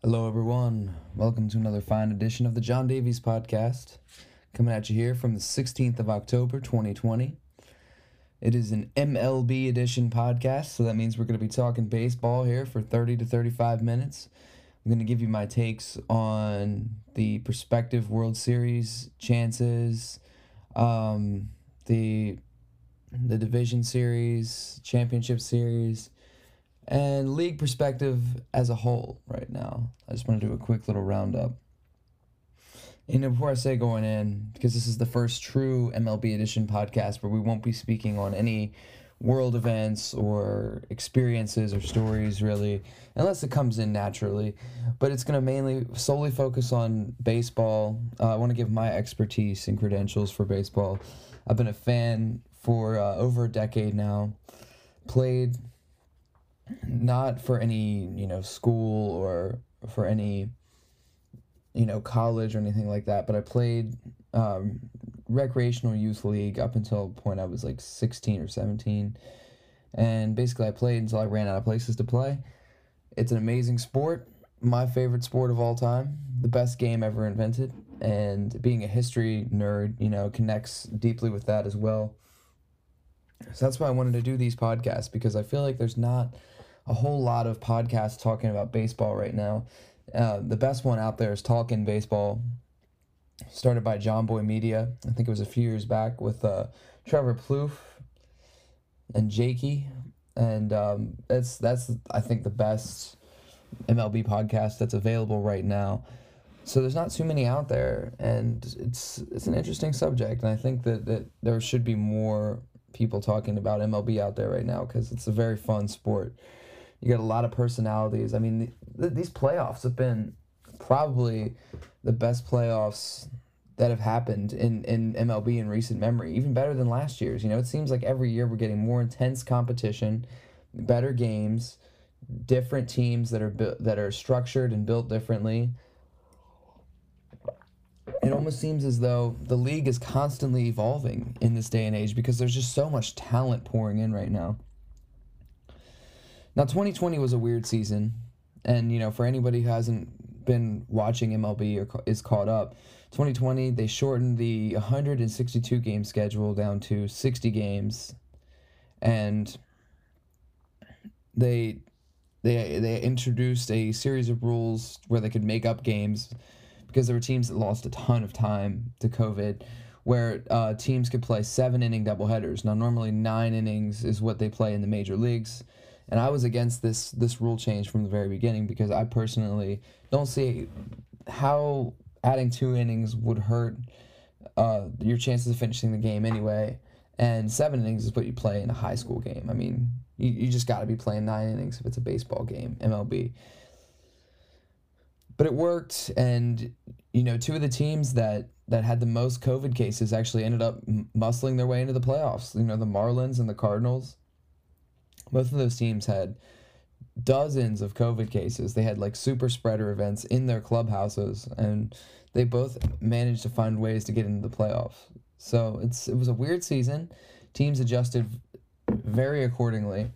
Hello, everyone. Welcome to another fine edition of the John Davies Podcast. Coming at you here from the 16th of October, 2020. It is an MLB edition podcast, so that means we're going to be talking baseball here for 30 to 35 minutes. I'm going to give you my takes on the prospective World Series chances, um, the the division series, championship series, and league perspective as a whole right now. I just want to do a quick little roundup. And before I say going in, because this is the first true MLB edition podcast where we won't be speaking on any world events or experiences or stories really, unless it comes in naturally. But it's going to mainly solely focus on baseball. Uh, I want to give my expertise and credentials for baseball. I've been a fan for uh, over a decade now. Played not for any you know school or for any you know college or anything like that but i played um, recreational youth league up until point i was like 16 or 17 and basically i played until i ran out of places to play. It's an amazing sport. My favorite sport of all time. The best game ever invented. And being a history nerd you know connects deeply with that as well. So that's why i wanted to do these podcasts because i feel like there's not a whole lot of podcasts talking about baseball right now. Uh, the best one out there is Talking Baseball, started by Jomboy Media. I think it was a few years back with uh, Trevor Plouffe and Jakey, and um, that's that's I think the best MLB podcast that's available right now. So there's not too many out there, and it's it's an interesting subject, and I think that, that there should be more people talking about MLB out there right now because it's a very fun sport. You get a lot of personalities. I mean, th- these playoffs have been probably the best playoffs that have happened in, in MLB in recent memory, even better than last year's. You know, it seems like every year we're getting more intense competition, better games, different teams that are bu- that are structured and built differently. It almost seems as though the league is constantly evolving in this day and age because there's just so much talent pouring in right now. Now, 2020 was a weird season, and you know, for anybody who hasn't been watching MLB or is caught up, 2020 they shortened the 162 game schedule down to 60 games, and they they they introduced a series of rules where they could make up games because there were teams that lost a ton of time to COVID where uh, teams could play seven inning doubleheaders. Now, normally nine innings is what they play in the major leagues and I was against this this rule change from the very beginning because I personally don't see how adding two innings would hurt uh, your chances of finishing the game anyway. And seven innings is what you play in a high school game. I mean, you, you just got to be playing nine innings if it's a baseball game, MLB. But it worked, and you know, two of the teams that that had the most COVID cases actually ended up muscling their way into the playoffs. You know, the Marlins and the Cardinals both of those teams had dozens of COVID cases. They had like super spreader events in their clubhouses, and they both managed to find ways to get into the playoffs. So it's it was a weird season. Teams adjusted very accordingly.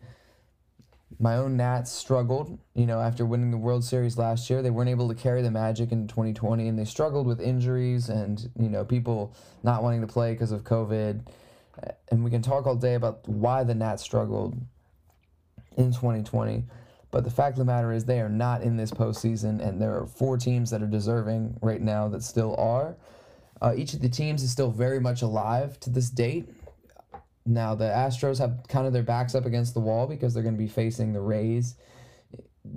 My own Nats struggled, you know, after winning the World Series last year. They weren't able to carry the magic in 2020, and they struggled with injuries and, you know, people not wanting to play because of COVID. And we can talk all day about why the Nats struggled in 2020. But the fact of the matter is, they are not in this postseason, and there are four teams that are deserving right now that still are. Uh, each of the teams is still very much alive to this date. Now, the Astros have kind of their backs up against the wall because they're going to be facing the Rays.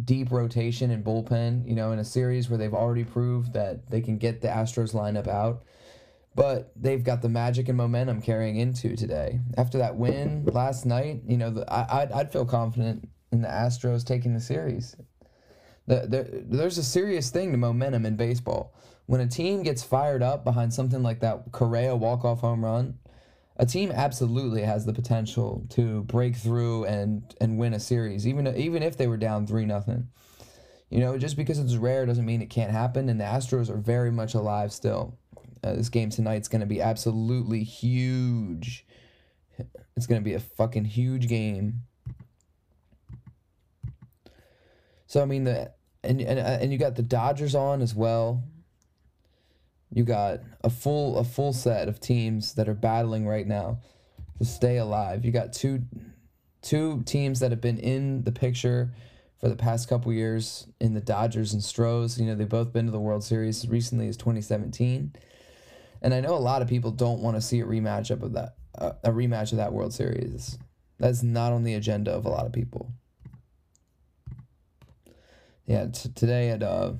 Deep rotation and bullpen, you know, in a series where they've already proved that they can get the Astros lineup out but they've got the magic and momentum carrying into today. After that win last night, you know, the, I, I'd, I'd feel confident in the Astros taking the series. The, the, there's a serious thing to momentum in baseball. When a team gets fired up behind something like that Correa walk-off home run, a team absolutely has the potential to break through and and win a series, even even if they were down three nothing. You know, just because it's rare doesn't mean it can't happen. And the Astros are very much alive still. Uh, this game tonight's going to be absolutely huge. It's going to be a fucking huge game. So I mean the and and and you got the Dodgers on as well. You got a full a full set of teams that are battling right now to stay alive. You got two two teams that have been in the picture for the past couple years in the Dodgers and Stros. You know, they've both been to the World Series recently as 2017. And I know a lot of people don't want to see a rematch of that uh, a rematch of that World Series. That's not on the agenda of a lot of people. Yeah, t- today at uh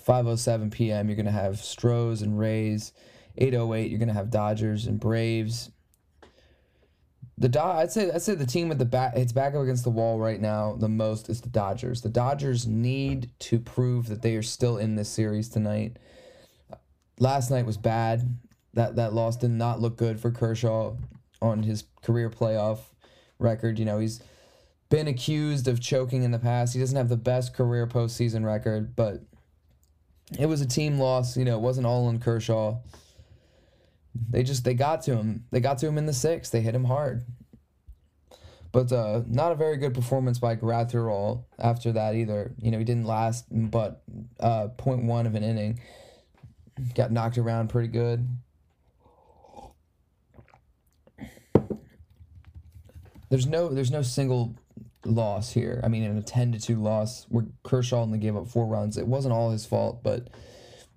5:07 p.m. you're to have Stros and Rays. 8:08 you're to have Dodgers and Braves. The Do- I'd say I'd say the team with the back it's back up against the wall right now the most is the Dodgers. The Dodgers need to prove that they are still in this series tonight. Last night was bad. That that loss did not look good for Kershaw on his career playoff record. You know, he's been accused of choking in the past. He doesn't have the best career postseason record, but it was a team loss. You know, it wasn't all on Kershaw. They just they got to him. They got to him in the sixth. They hit him hard. But uh, not a very good performance by Graterol after that either. You know, he didn't last but uh, 0.1 of an inning. Got knocked around pretty good. There's no there's no single loss here. I mean, in a 10 to 2 loss where Kershaw only gave up four runs. It wasn't all his fault, but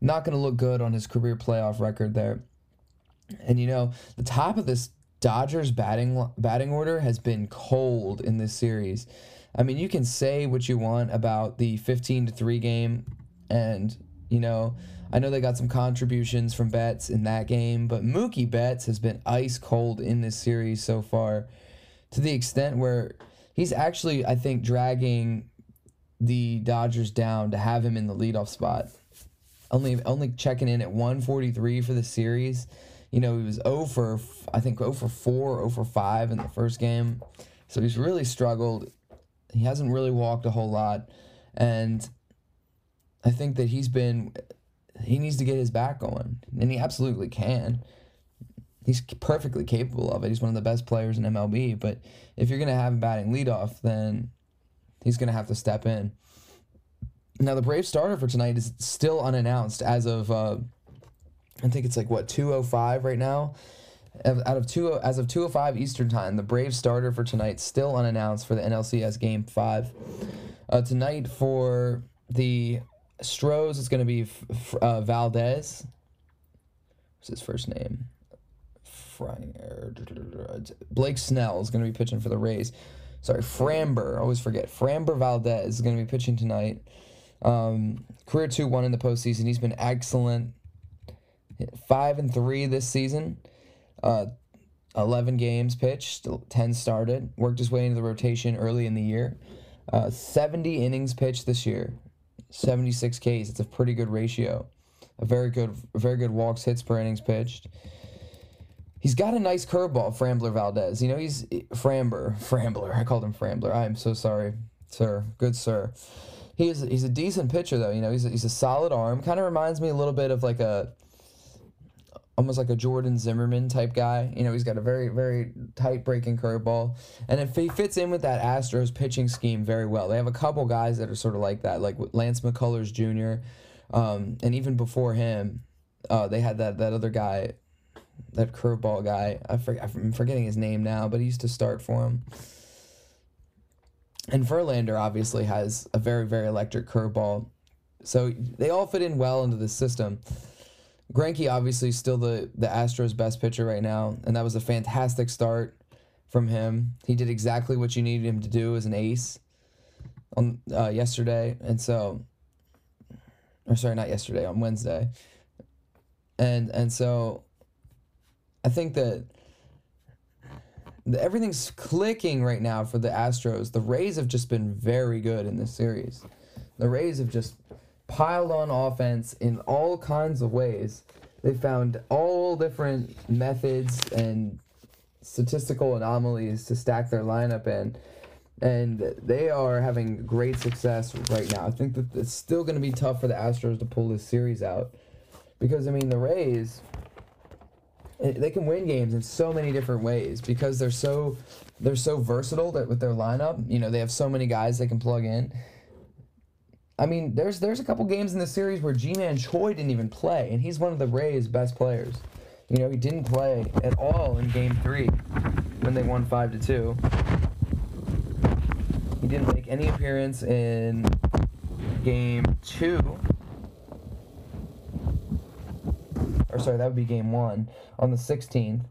not going to look good on his career playoff record there. And you know, the top of this Dodgers batting batting order has been cold in this series. I mean, you can say what you want about the 15 to 3 game and, you know, I know they got some contributions from Betts in that game, but Mookie Betts has been ice cold in this series so far to the extent where he's actually, I think, dragging the Dodgers down to have him in the leadoff spot. Only only checking in at 143 for the series. You know, he was 0 for I think 0 for 4, 0 for 5 in the first game. So he's really struggled. He hasn't really walked a whole lot and I think that he's been he needs to get his back going and he absolutely can he's perfectly capable of it. He's one of the best players in MLB. But if you're gonna have him batting leadoff, then he's gonna have to step in. Now the Brave starter for tonight is still unannounced as of uh, I think it's like what 205 right now. Out of two as of 205 Eastern time, the Brave starter for tonight still unannounced for the NLCS Game Five. Uh, tonight for the Stros, is going to be uh, Valdez. What's his first name? Blake Snell is going to be pitching for the Rays. Sorry, Framber. I always forget. Framber Valdez is going to be pitching tonight. Um, career two one in the postseason. He's been excellent. Five and three this season. Uh, Eleven games pitched. Ten started. Worked his way into the rotation early in the year. Uh, Seventy innings pitched this year. Seventy six Ks. It's a pretty good ratio. A very good, very good walks hits per innings pitched he's got a nice curveball, Frambler Valdez. You know, he's Framber, Frambler. I called him Frambler. I am so sorry, sir. Good sir. He is he's a decent pitcher though. You know, he's a, he's a solid arm. Kind of reminds me a little bit of like a almost like a Jordan Zimmermann type guy. You know, he's got a very very tight breaking curveball, and if he fits in with that Astros pitching scheme very well. They have a couple guys that are sort of like that, like Lance McCullers Jr. Um, and even before him, uh, they had that that other guy that curveball guy. I for, I'm forgetting his name now, but he used to start for him. And Verlander obviously has a very, very electric curveball. So they all fit in well into the system. Greinke obviously still the, the Astros' best pitcher right now, and that was a fantastic start from him. He did exactly what you needed him to do as an ace on uh, yesterday, and so, or sorry, not yesterday, on Wednesday, and and so I think that everything's clicking right now for the Astros. The Rays have just been very good in this series. The Rays have just piled on offense in all kinds of ways. They found all different methods and statistical anomalies to stack their lineup in. And they are having great success right now. I think that it's still going to be tough for the Astros to pull this series out. Because, I mean, the Rays eh, they can win games in so many different ways because they're so they're so versatile that with their lineup, you know, they have so many guys they can plug in. I mean, there's there's a couple games in the series where Ji-Man Choi didn't even play, and he's one of the Rays' best players. You know, he didn't play at all in Game Three when they won five to two. He didn't make any appearance in Game Two. Or sorry, that would be Game One on the 16th.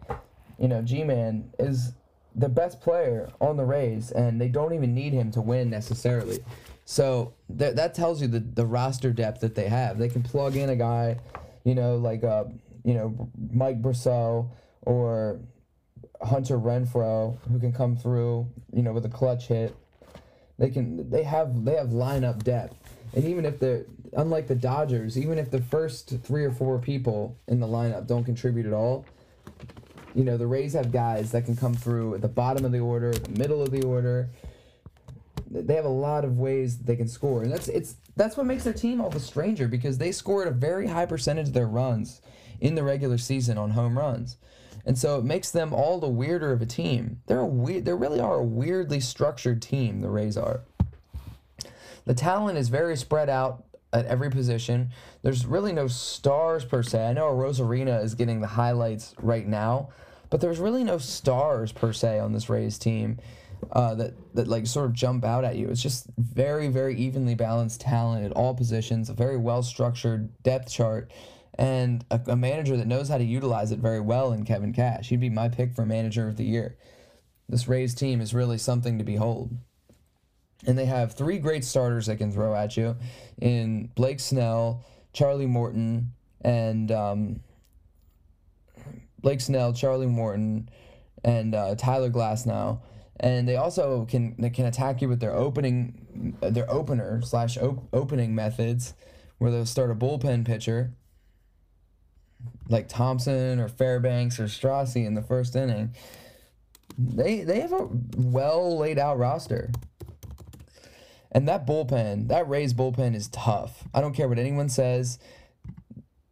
You know, Ji-Man is the best player on the Rays, and they don't even need him to win necessarily. So th- that tells you the, the roster depth that they have. They can plug in a guy, you know, like uh, you know Mike Brosseau or Hunter Renfroe, who can come through, you know, with a clutch hit. They can they have they have lineup depth. And even if they're unlike the Dodgers, even if the first three or four people in the lineup don't contribute at all, you know, the Rays have guys that can come through at the bottom of the order, the middle of the order. They have a lot of ways they can score. And that's it's that's what makes their team all the stranger because they scored a very high percentage of their runs in the regular season on home runs. And so it makes them all the weirder of a team. They're a weird they really are a weirdly structured team, the Rays are. The talent is very spread out at every position. There's really no stars per se. I know Arozarena is getting the highlights right now, but there's really no stars per se on this Rays team uh, that that like sort of jump out at you. It's just very very evenly balanced talent at all positions, a very well structured depth chart, and a, a manager that knows how to utilize it very well in Kevin Cash. He'd be my pick for manager of the year. This Rays team is really something to behold. And they have three great starters they can throw at you in Blake Snell, Charlie Morton, and um, Blake Snell, Charlie Morton, and uh, Tyler Glasnow. And they also can they can attack you with their opening their opener slash op- opening methods, where they'll start a bullpen pitcher like Thompson or Fairbanks or Strassi in the first inning. They they have a well laid out roster. And that bullpen, that Rays bullpen is tough. I don't care what anyone says.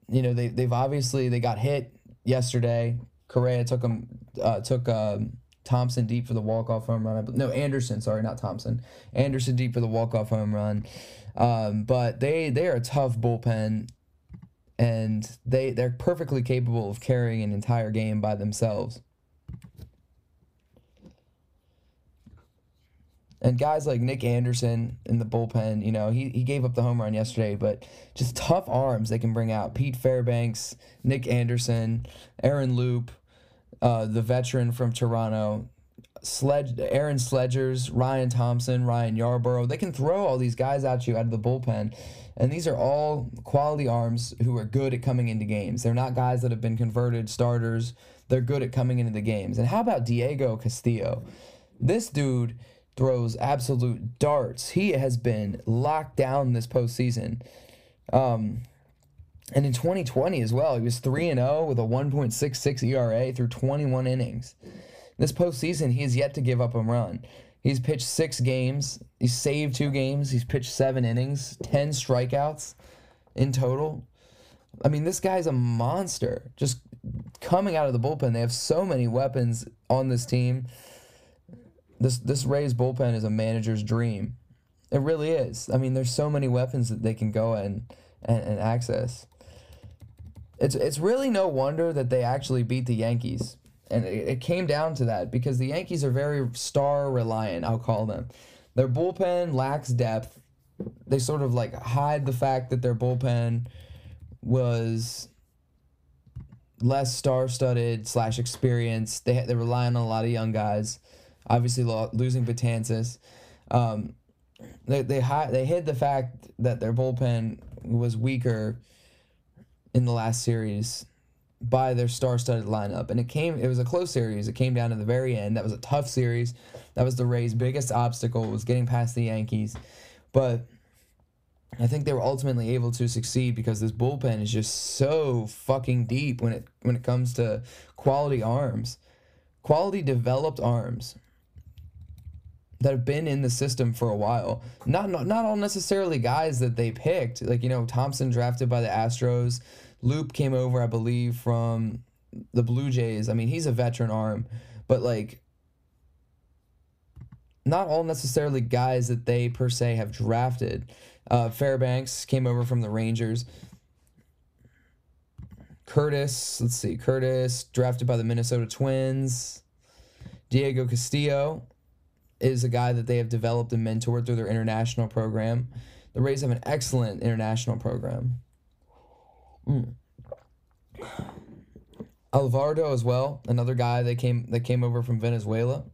You know, they they've obviously they got hit yesterday. Correa took them uh, took um, Thompson deep for the walk off home run. No, Anderson, sorry, not Thompson. Anderson deep for the walk off home run. Um, but they they are a tough bullpen, and they they're perfectly capable of carrying an entire game by themselves. And guys like Nick Anderson in the bullpen, you know, he, he gave up the home run yesterday, but just tough arms they can bring out. Pete Fairbanks, Nick Anderson, Aaron Loup, uh, the veteran from Toronto, Sledge, Aaron Slegers, Ryan Thompson, Ryan Yarbrough. They can throw all these guys at you out of the bullpen. And these are all quality arms who are good at coming into games. They're not guys that have been converted starters. They're good at coming into the games. And how about Diego Castillo? This dude throws absolute darts. He has been locked down this postseason. Um, and in 2020 as well, he was 3 and 0 with a 1.66 ERA through 21 innings. This postseason, he has yet to give up a run. He's pitched six games. He's saved two games. He's pitched seven innings, 10 strikeouts in total. I mean, this guy's a monster. Just coming out of the bullpen, they have so many weapons on this team. This this Rays bullpen is a manager's dream. It really is. I mean, there's so many weapons that they can go and and, and access. It's it's really no wonder that they actually beat the Yankees. And it, it came down to that because the Yankees are very star reliant, I'll call them. Their bullpen lacks depth. They sort of like hide the fact that their bullpen was less star studded slash experienced. They they rely on a lot of young guys obviously lo- losing Betances. Um, they they hi- they hid the fact that their bullpen was weaker in the last series by their star-studded lineup, and it came. It was a close series. It came down to the very end. That was a tough series. That was the Rays' biggest obstacle was getting past the Yankees, but. I think they were ultimately able to succeed because this bullpen is just so fucking deep when it when it comes to quality arms, quality developed arms that have been in the system for a while. Not, not not all necessarily guys that they picked. Like you know, Thompson drafted by the Astros. Loup came over, I believe, from the Blue Jays. I mean, he's a veteran arm, but like not all necessarily guys that they per se have drafted. Uh, Fairbanks came over from the Rangers. Curtiss, let's see, Curtiss drafted by the Minnesota Twins. Diego Castillo is a guy that they have developed and mentored through their international program. The Rays have an excellent international program. Mm. Alvarado as well, another guy that came that came over from Venezuela.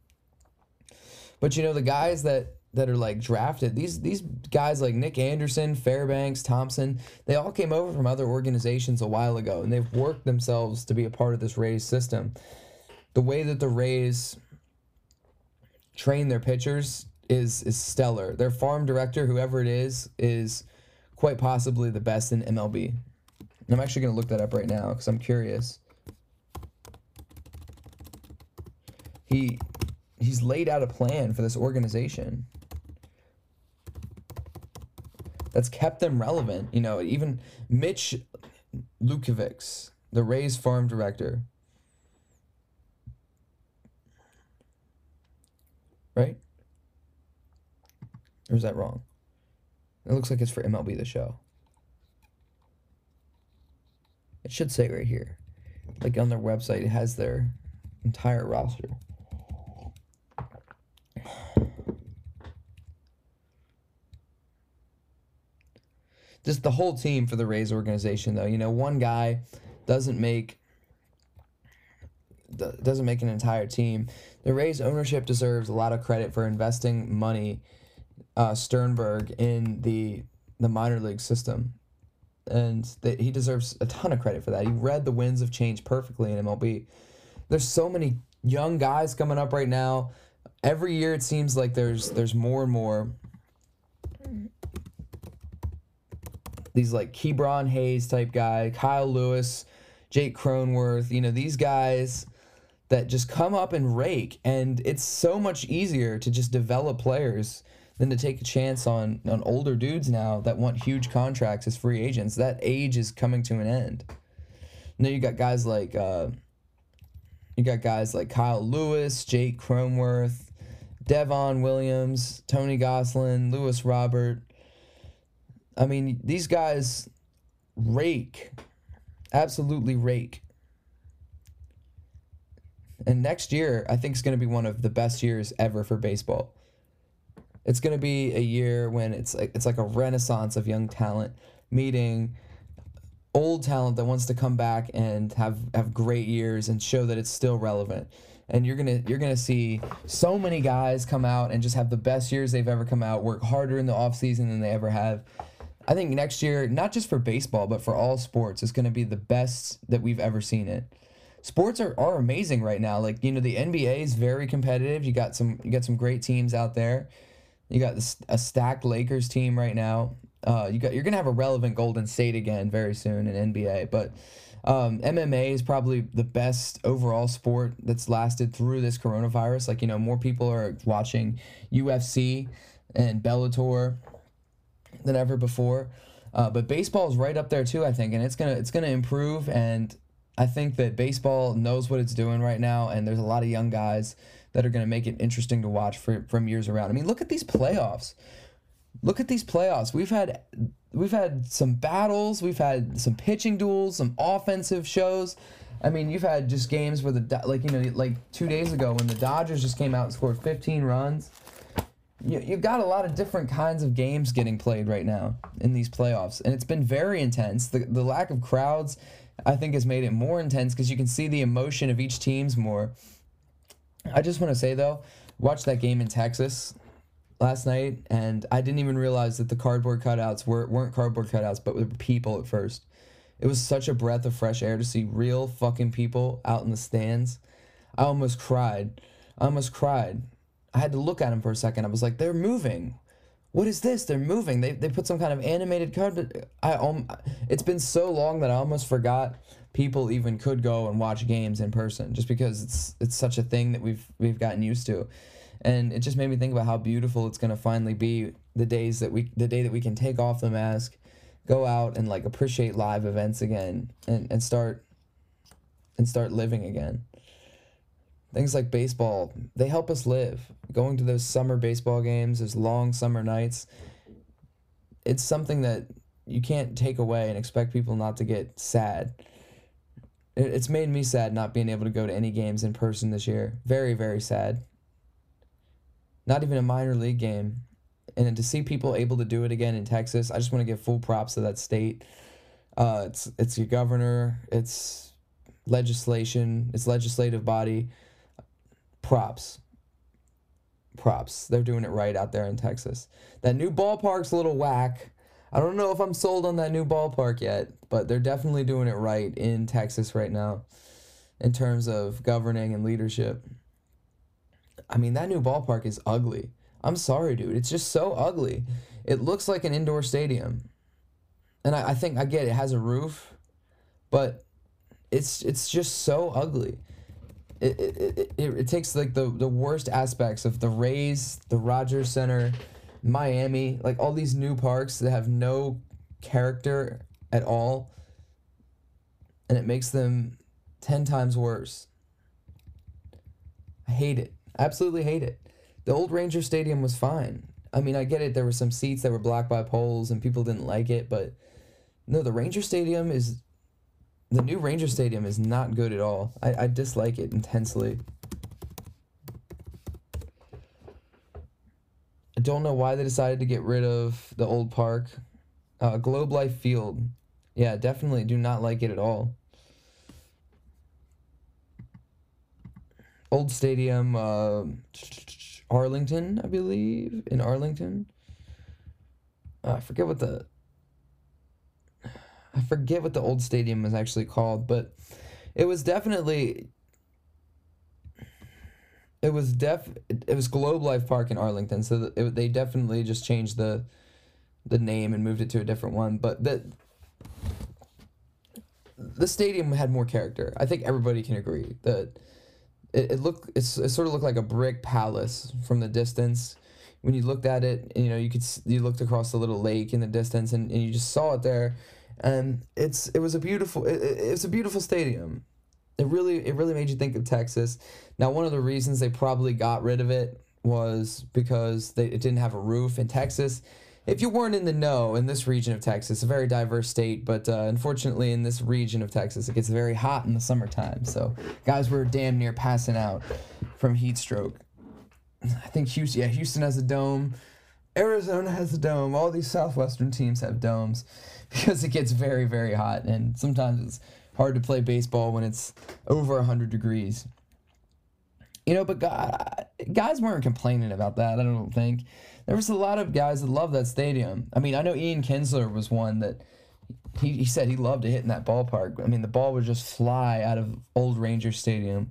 But you know the guys that that are like drafted, these these guys like Nick Anderson, Fairbanks, Thompson, they all came over from other organizations a while ago and they've worked themselves to be a part of this Rays system. The way that the Rays train their pitchers is is stellar. Their farm director, whoever it is, is quite possibly the best in MLB. I'm actually going to look that up right now because I'm curious. He he's laid out a plan for this organization that's kept them relevant. You know, even Mitch Lukevics, the Rays farm director. Right? Or is that wrong? It looks like it's for MLB the show. It should say right here. Like on their website, it has their entire roster. Just the whole team for the Rays organization, though. You know, one guy doesn't make doesn't make an entire team. The Rays ownership deserves a lot of credit for investing money, uh, Sternberg in the the minor league system and that he deserves a ton of credit for that. He read the winds of change perfectly in MLB. There's so many young guys coming up right now. Every year it seems like there's there's more and more these like Ke'Bryan Hayes type guy, Kyle Lewis, Jake Cronenworth, you know, these guys that just come up and rake and it's so much easier to just develop players than to take a chance on on older dudes now that want huge contracts as free agents. That age is coming to an end. Now you got guys like uh, you got guys like Kyle Lewis, Jake Cronenworth, Devin Williams, Tony Gonsolin, Luis Robert. I mean, these guys rake, absolutely rake. And next year, I think is going to be one of the best years ever for baseball. It's going to be a year when it's like it's like a renaissance of young talent meeting old talent that wants to come back and have have great years and show that it's still relevant. And you're gonna you're gonna see so many guys come out and just have the best years they've ever come out, work harder in the off season than they ever have. I think next year, not just for baseball, but for all sports, is gonna be the best that we've ever seen it. Sports are, are amazing right now. Like, you know, the NBA is very competitive. You got some you got some great teams out there. You got a stacked Lakers team right now. Uh, you got you're gonna have a relevant Golden State again very soon in NBA, but um, MMA is probably the best overall sport that's lasted through this coronavirus. Like you know, more people are watching UFC and Bellator than ever before. Uh, but baseball is right up there too, I think, and it's gonna it's gonna improve. And I think that baseball knows what it's doing right now, and there's a lot of young guys that are going to make it interesting to watch for, from years around. I mean, look at these playoffs. Look at these playoffs. We've had we've had some battles, we've had some pitching duels, some offensive shows. I mean, you've had just games where the like you know like two days ago when the Dodgers just came out and scored 15 runs. You you've got a lot of different kinds of games getting played right now in these playoffs, and it's been very intense. The the lack of crowds, I think, has made it more intense because you can see the emotion of each team's more. I just want to say though, watch that game in Texas last night, and I didn't even realize that the cardboard cutouts were weren't cardboard cutouts, but were people at first. It was such a breath of fresh air to see real fucking people out in the stands. I almost cried. I almost cried. I had to look at them for a second. I was like, they're moving. What is this? They're moving. They, they put some kind of animated card. I um, it's been so long that I almost forgot people even could go and watch games in person just because it's it's such a thing that we've we've gotten used to and it just made me think about how beautiful it's to finally be the days that we the day that we can take off the mask go out and like appreciate live events again and, and start and start living again things like baseball they help us live going to those summer baseball games those long summer nights it's something that you can't take away and expect people not to get sad. It's made me sad not being able to go to any games in person this year. Very, very sad. Not even a minor league game. And to see people able to do it again in Texas, I just want to give full props to that state. Uh, it's it's your governor, it's legislation, it's legislative body. Props. Props. They're doing it right out there in Texas. That new ballpark's a little whack. I don't know if I'm sold on that new ballpark yet, but they're definitely doing it right in Texas right now in terms of governing and leadership. I mean, that new ballpark is ugly. I'm sorry, dude. It's just so ugly. It looks like an indoor stadium. And I, I think I get it, it has a roof, but it's it's just so ugly. It, it, it, it, takes like the, the worst aspects of the Rays, the Rogers Centre, Miami, like all these new parks that have no character at all, and it makes them 10 times worse. I hate it. I Absolutely hate it. The old Ranger Stadium was fine. I mean, I get it. There were some seats that were blocked by poles and people didn't like it, but no, the Ranger Stadium is. The new Ranger Stadium is not good at all. I, I dislike it intensely. I don't know why they decided to get rid of the old park. Uh, Globe Life Field. Yeah, definitely do not like it at all. Old stadium, uh, Arlington, I believe, in Arlington. Uh, I forget what the. I forget what the old stadium was actually called, but it was definitely it was def. It was Globe Life Park in Arlington, so it, they definitely just changed the, the name and moved it to a different one. But the the stadium had more character. I think everybody can agree that it, it looked it's, it sort of looked like a brick palace from the distance. When you looked at it, you know you could you looked across the little lake in the distance, and, and you just saw it there, and it's it was a beautiful it, it's a beautiful stadium it really it really made you think of Texas. Now, one of the reasons they probably got rid of it was because they, it didn't have a roof in Texas. If you weren't in the know in this region of Texas, a very diverse state, but uh, unfortunately in this region of Texas, it gets very hot in the summertime. So guys were damn near passing out from heat stroke. I think Houston, yeah, Houston has a dome. Arizona has a dome. All these southwestern teams have domes because it gets very, very hot, and sometimes it's hard to play baseball when it's over 100 degrees. You know, but guys weren't complaining about that, I don't think. There was a lot of guys that loved that stadium. I mean, I know Ian Kinsler was one that he, he said he loved to hit in that ballpark. I mean, the ball would just fly out of old Ranger Stadium.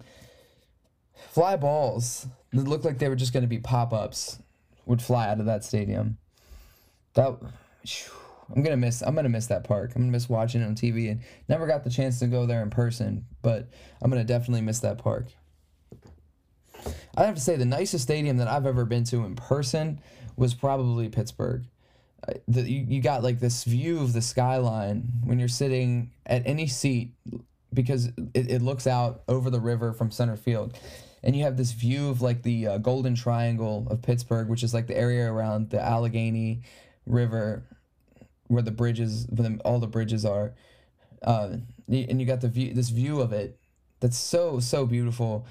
Fly balls that looked like they were just going to be pop ups would fly out of that stadium. That. I'm gonna miss. I'm gonna miss that park. I'm gonna miss watching it on TV and never got the chance to go there in person. But I'm gonna definitely miss that park. I have to say the nicest stadium that I've ever been to in person was probably Pittsburgh. The, you, you got like this view of the skyline when you're sitting at any seat because it, it looks out over the river from center field and you have this view of like the uh, golden triangle of pittsburgh which is like the area around the allegheny river where the bridges, where all the bridges are, uh, and you got the view, this view of it, that's so so beautiful.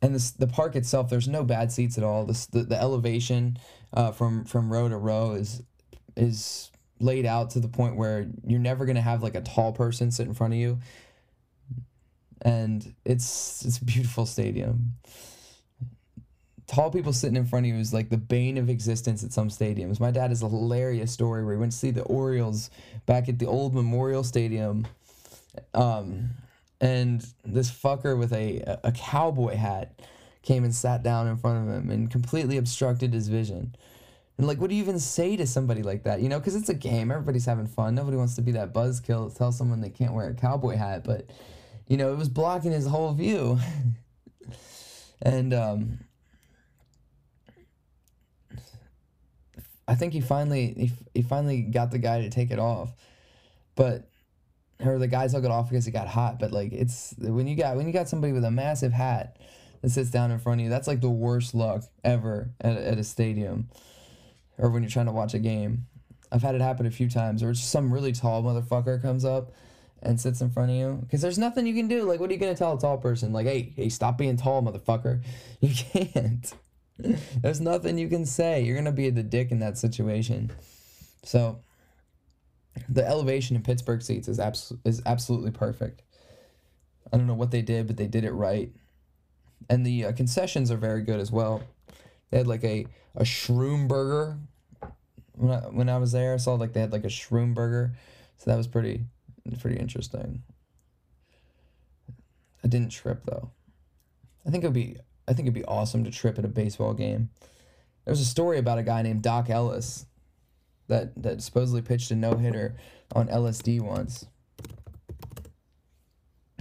And this the park itself, there's no bad seats at all. This the, the elevation, uh, from from row to row is is laid out to the point where you're never gonna have like a tall person sit in front of you. And it's it's a beautiful stadium tall people sitting in front of you is like the bane of existence at some stadiums. My dad has a hilarious story where he went to see the Orioles back at the old Memorial Stadium. Um, and this fucker with a, a cowboy hat came and sat down in front of him and completely obstructed his vision. And like, what do you even say to somebody like that? You know, because it's a game. Everybody's having fun. Nobody wants to be that buzzkill tell someone they can't wear a cowboy hat. But, you know, it was blocking his whole view. and um, I think he finally he, he finally got the guy to take it off, but or the guy took it off because it got hot. But like it's when you got when you got somebody with a massive hat that sits down in front of you, that's like the worst luck ever at, at a stadium. or when you're trying to watch a game. I've had it happen a few times, or some really tall motherfucker comes up and sits in front of you. Because there's nothing you can do. Like, what are you gonna tell a tall person? Like, hey, hey, stop being tall, motherfucker. You can't. there's nothing you can say. You're gonna be the dick in that situation. So, the elevation in Pittsburgh seats is abs- is absolutely perfect. I don't know what they did, but they did it right. And the uh, concessions are very good as well. They had like a a shroom burger. When I, when I was there, I saw like they had like a shroom burger, so that was pretty pretty interesting. I didn't trip though. I think it'd be I think it'd be awesome to trip at a baseball game. There's a story about a guy named Doc Ellis that that supposedly pitched a no hitter on LSD once.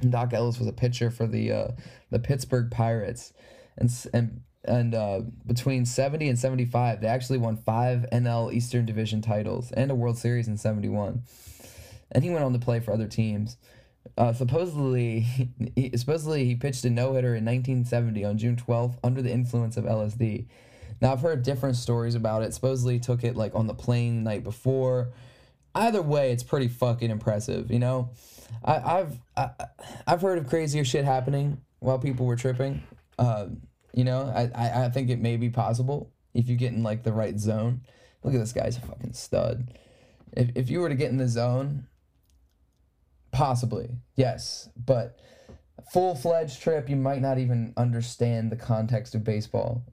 Doc Ellis was a pitcher for the uh, the Pittsburgh Pirates, and and and uh, between seventy and seventy five, they actually won five NL Eastern Division titles and a World Series in seventy one, and he went on to play for other teams. Uh, supposedly, he, supposedly he pitched a no hitter in 1970 on June 12th under the influence of LSD. Now I've heard different stories about it. Supposedly took it like on the plane the night before. Either way, it's pretty fucking impressive, you know. I, I've I, I've heard of crazier shit happening while people were tripping. Uh, you know, I, I I think it may be possible if you get in like the right zone. Look at this guy's a fucking stud. If if you were to get in the zone, possibly yes, but full fledged trip, you might not even understand the context of baseball,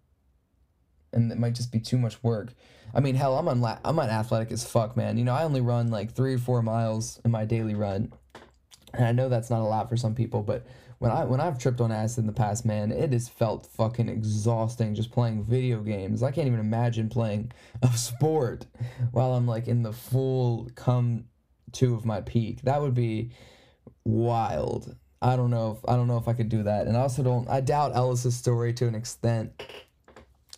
and it might just be too much work. I mean, hell, I'm on I'm on athletic as fuck, man. You know, I only run like three or four miles in my daily run, and I know that's not a lot for some people, but when I when I've tripped on acid in the past, man, it has felt fucking exhausting just playing video games. I can't even imagine playing a sport while I'm like in the full come to of my peak. That would be wild. I don't know if I don't know if I could do that. And I also don't I doubt Ellis's story to an extent.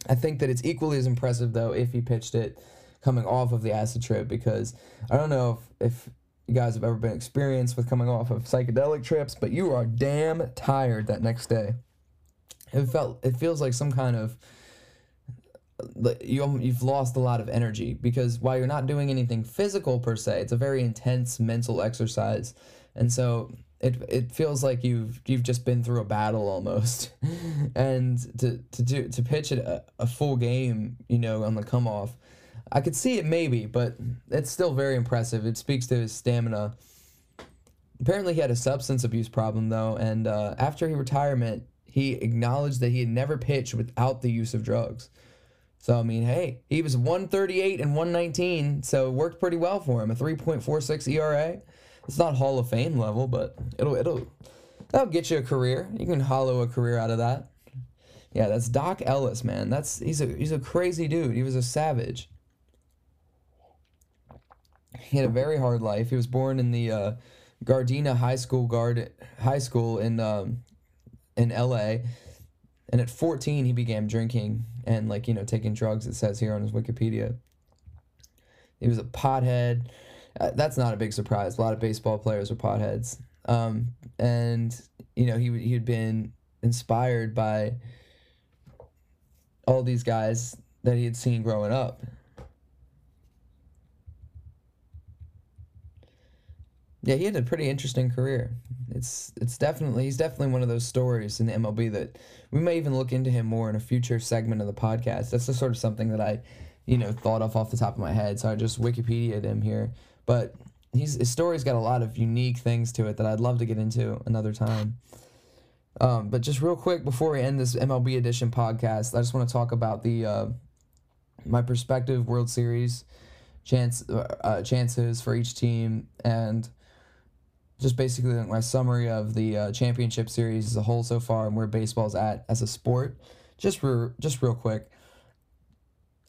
I think that it's equally as impressive though if he pitched it coming off of the acid trip because I don't know if, if you guys have ever been experienced with coming off of psychedelic trips, but you are damn tired that next day. It felt it feels like some kind of you you've lost a lot of energy because while you're not doing anything physical per se, it's a very intense mental exercise, and so it it feels like you've you've just been through a battle almost, and to to do to pitch it a, a full game, you know, on the come off I could see it maybe, but it's still very impressive. It speaks to his stamina. Apparently, he had a substance abuse problem though, and uh, after his retirement, he acknowledged that he had never pitched without the use of drugs. So I mean, hey, he was 138 and 119, so it worked pretty well for him. A 3.46 ERA. It's not Hall of Fame level, but it'll it'll that'll get you a career. You can hollow a career out of that. Yeah, that's Doc Ellis, man. That's he's a he's a crazy dude. He was a savage. He had a very hard life. He was born in the uh, Gardena High School guard High School in um, in L.A. And at 14, he began drinking and like you know taking drugs. It says here on his Wikipedia. He was a pothead. Uh, that's not a big surprise. A lot of baseball players are potheads. Um, and you know he he had been inspired by all these guys that he had seen growing up. Yeah, he had a pretty interesting career. It's it's definitely he's definitely one of those stories in the MLB that we may even look into him more in a future segment of the podcast. That's the sort of something that I, you know, thought of off the top of my head. So I just Wikipedia'd him here. But he's his story's got a lot of unique things to it that I'd love to get into another time. Um, but just real quick before we end this MLB edition podcast, I just want to talk about the uh, my perspective World Series chance uh, chances for each team and just basically my summary of the uh, championship series as a whole so far and where baseball's at as a sport. Just for just real quick,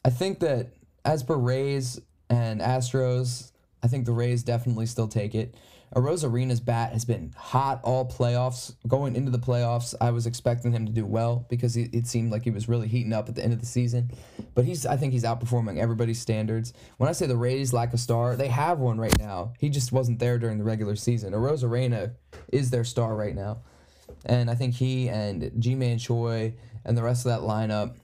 I think that as per Rays and Astros, I think the Rays definitely still take it. Arena's bat has been hot all playoffs. Going into the playoffs, I was expecting him to do well because it, it seemed like he was really heating up at the end of the season. But he's, I think he's outperforming everybody's standards. When I say the Rays lack a star, they have one right now. He just wasn't there during the regular season. Arozarena is their star right now. And I think he and Ji-Man Choi and the rest of that lineup,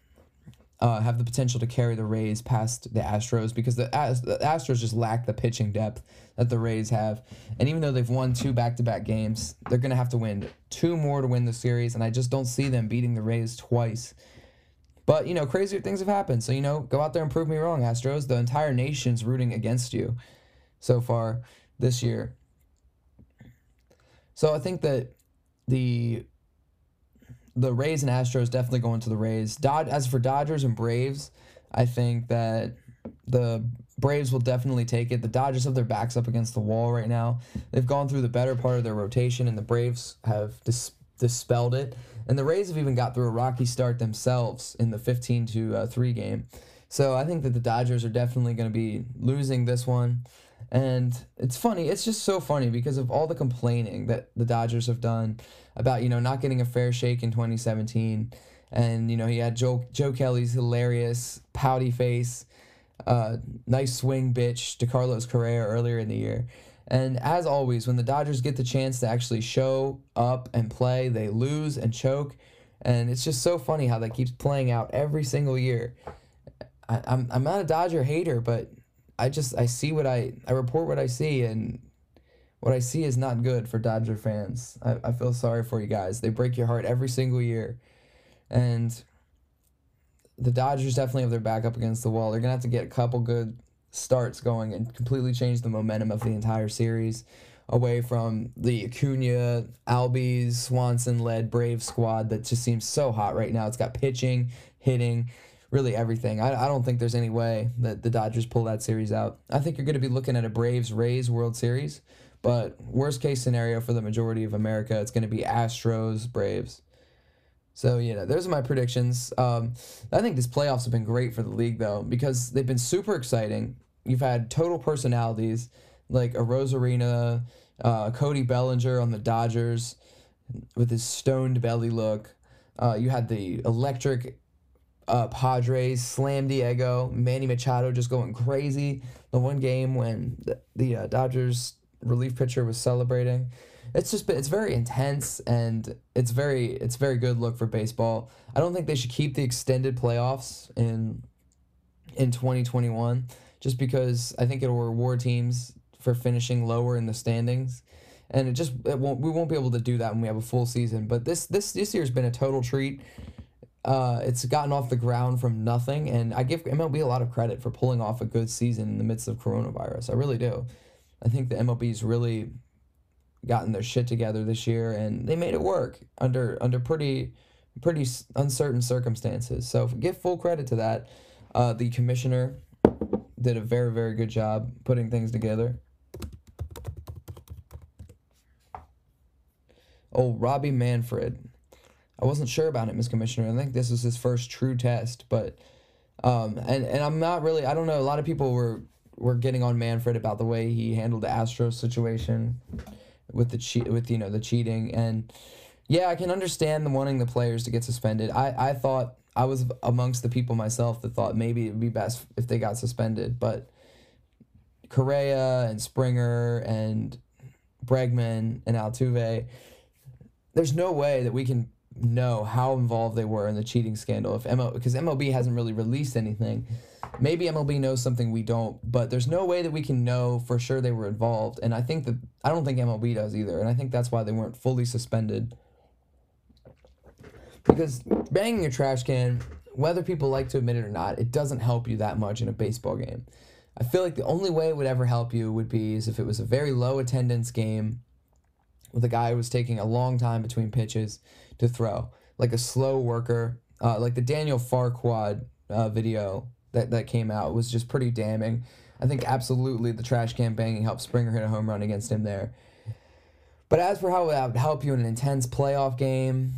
uh, have the potential to carry the Rays past the Astros because the, the Astros just lack the pitching depth that the Rays have. And even though they've won two back to back games, they're going to have to win two more to win the series. And I just don't see them beating the Rays twice. But, you know, crazier things have happened. So, you know, go out there and prove me wrong, Astros. The entire nation's rooting against you so far this year. So I think that the the Rays and Astros definitely going to the Rays. Dod- as for Dodgers and Braves, I think that the Braves will definitely take it. The Dodgers have their backs up against the wall right now. They've gone through the better part of their rotation, and the Braves have dis- dispelled it. And the Rays have even got through a rocky start themselves in the 15 to uh, 3 game. So I think that the Dodgers are definitely going to be losing this one. And it's funny. It's just so funny because of all the complaining that the Dodgers have done about, you know, not getting a fair shake in 2017. And, you know, he had Joe, Joe Kelly's hilarious pouty face, uh, nice swing bitch to Carlos Correa earlier in the year. And as always, when the Dodgers get the chance to actually show up and play, they lose and choke. And it's just so funny how that keeps playing out every single year. I, I'm, I'm not a Dodger hater, but I just I see what I I report what I see and what I see is not good for Dodger fans. I, I feel sorry for you guys. They break your heart every single year. And the Dodgers definitely have their back up against the wall. They're gonna have to get a couple good starts going and completely change the momentum of the entire series away from the Acuna, Albies, Swanson led Brave squad that just seems so hot right now. It's got pitching, hitting, really everything. I, I don't think there's any way that the Dodgers pull that series out. I think you're going to be looking at a Braves Rays World Series, but worst case scenario for the majority of America, it's going to be Astros Braves. So you know, those are my predictions. Um, I think these playoffs have been great for the league though because they've been super exciting. You've had total personalities like a Arozarena, uh, Cody Bellinger on the Dodgers with his stoned belly look. Uh, you had the electric uh, Padres, Slam Diego, Manny Machado just going crazy. The one game when the, the uh, Dodgers relief pitcher was celebrating. It's just it's very intense and it's very it's very good look for baseball. I don't think they should keep the extended playoffs in in 2021 just because I think it'll reward teams for finishing lower in the standings and it just it won't we won't be able to do that when we have a full season. But this this this year's been a total treat. Uh, it's gotten off the ground from nothing, and I give MLB a lot of credit for pulling off a good season in the midst of coronavirus. I really do. I think the MLB's really gotten their shit together this year, and they made it work under under pretty pretty uncertain circumstances. So give full credit to that. Uh, the commissioner did a very very good job putting things together. Oh, Robbie Manfred. I wasn't sure about him as commissioner. I think this was his first true test, but um, and and I'm not really. I don't know. A lot of people were were getting on Manfred about the way he handled the Astros situation with the cheat with you know the cheating and yeah, I can understand the wanting the players to get suspended. I I thought I was amongst the people myself that thought maybe it would be best if they got suspended, but Correa and Springer and Bregman and Altuve, there's no way that we can know how involved they were in the cheating scandal if ML because MLB hasn't really released anything. Maybe MLB knows something we don't, but there's no way that we can know for sure they were involved. And I think that I don't think MLB does either, and I think that's why they weren't fully suspended. Because banging a trash can, whether people like to admit it or not, it doesn't help you that much in a baseball game. I feel like the only way it would ever help you would be is if it was a very low attendance game with a guy who was taking a long time between pitches to throw, like a slow worker, uh, like the Daniel Farquhar uh, video that, that came out was just pretty damning. I think absolutely the trash can banging helped Springer hit a home run against him there. But as for how it would help you in an intense playoff game,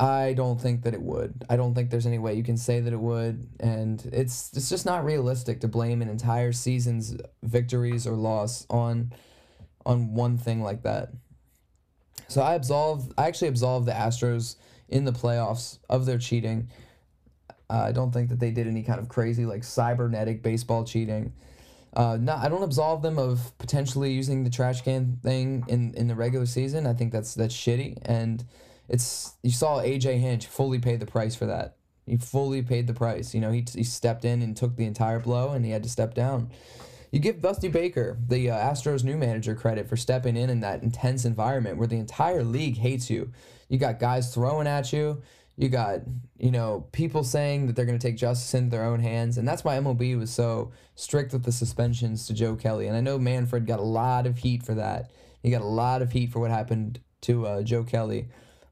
I don't think that it would. I don't think there's any way you can say that it would, and it's it's just not realistic to blame an entire season's victories or loss on on one thing like that. So I absolved. I actually absolved the Astros in the playoffs of their cheating. Uh, I don't think that they did any kind of crazy like cybernetic baseball cheating. Uh, I don't absolve them of potentially using the trash can thing in, in the regular season. I think that's that's shitty, and it's you saw AJ Hinch fully pay the price for that He fully paid the price. You know, he, he stepped in and took the entire blow, and he had to step down. You give Dusty Baker, the uh, Astros' new manager, credit for stepping in in that intense environment where the entire league hates you. You got guys throwing at you. You got, you know, people saying that they're going to take justice into their own hands. And that's why MLB was so strict with the suspensions to Joe Kelly. And I know Manfred got a lot of heat for that. He got a lot of heat for what happened to uh, Joe Kelly.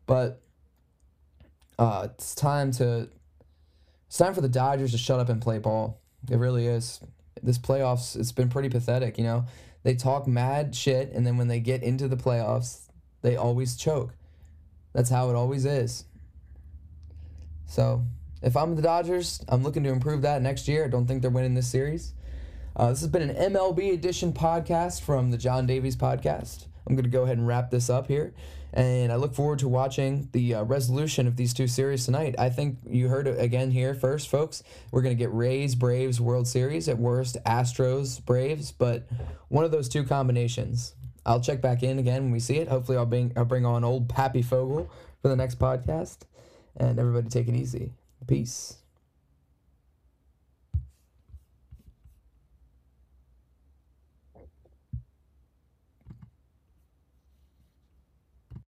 But uh, it's time to it's time for the Dodgers to shut up and play ball. It really is. This playoffs, it's been pretty pathetic. You know, they talk mad shit, and then when they get into the playoffs, they always choke. That's how it always is. So, if I'm the Dodgers, I'm looking to improve that next year. I don't think they're winning this series. Uh, this has been an MLB edition podcast from the John Davies podcast. I'm going to go ahead and wrap this up here. And I look forward to watching the uh, resolution of these two series tonight. I think you heard it again here first, folks. We're going to get Rays Braves World Series at worst, Astros Braves, but one of those two combinations. I'll check back in again when we see it. Hopefully, I'll bring, I'll bring on old Pappy Fogel for the next podcast. And everybody take it easy. Peace.